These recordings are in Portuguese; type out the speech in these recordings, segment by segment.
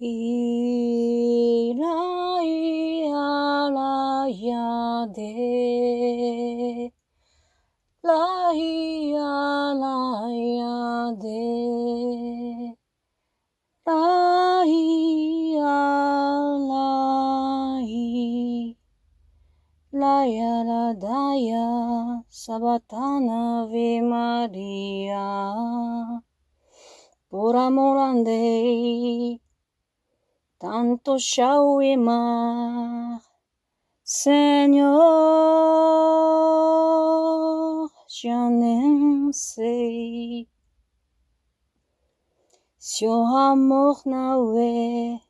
Ilaia laia de Laia laia de Laia lai Laia la daia Sabatana Ave Maria. Por amor andei tanto chão e mar. Senhor, já nem sei se o amor não é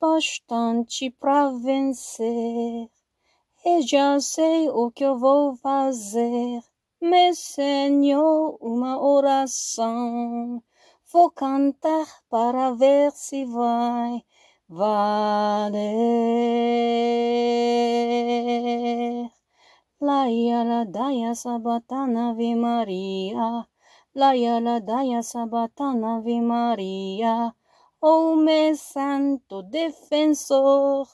bastante para vencer. E já sei o que eu vou fazer, meu Senhor, uma oração Vou cantar para ver se vai valer. Laia la daia sabatana Ave Maria. Laia la daia sabatana Ave Maria. Oh meu santo defensor,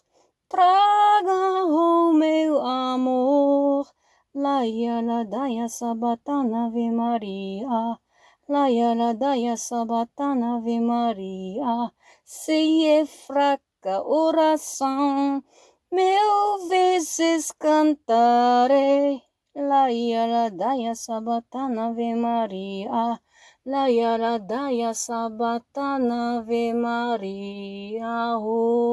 traga o meu amor. Laia la daia sabatana Ave Maria. Laia la daia sabatana Ave Maria, se é fraca oração, mil vezes cantarei. Laia la daia sabatana Ave Maria, Laia la daia sabatana Ave Maria. Oh.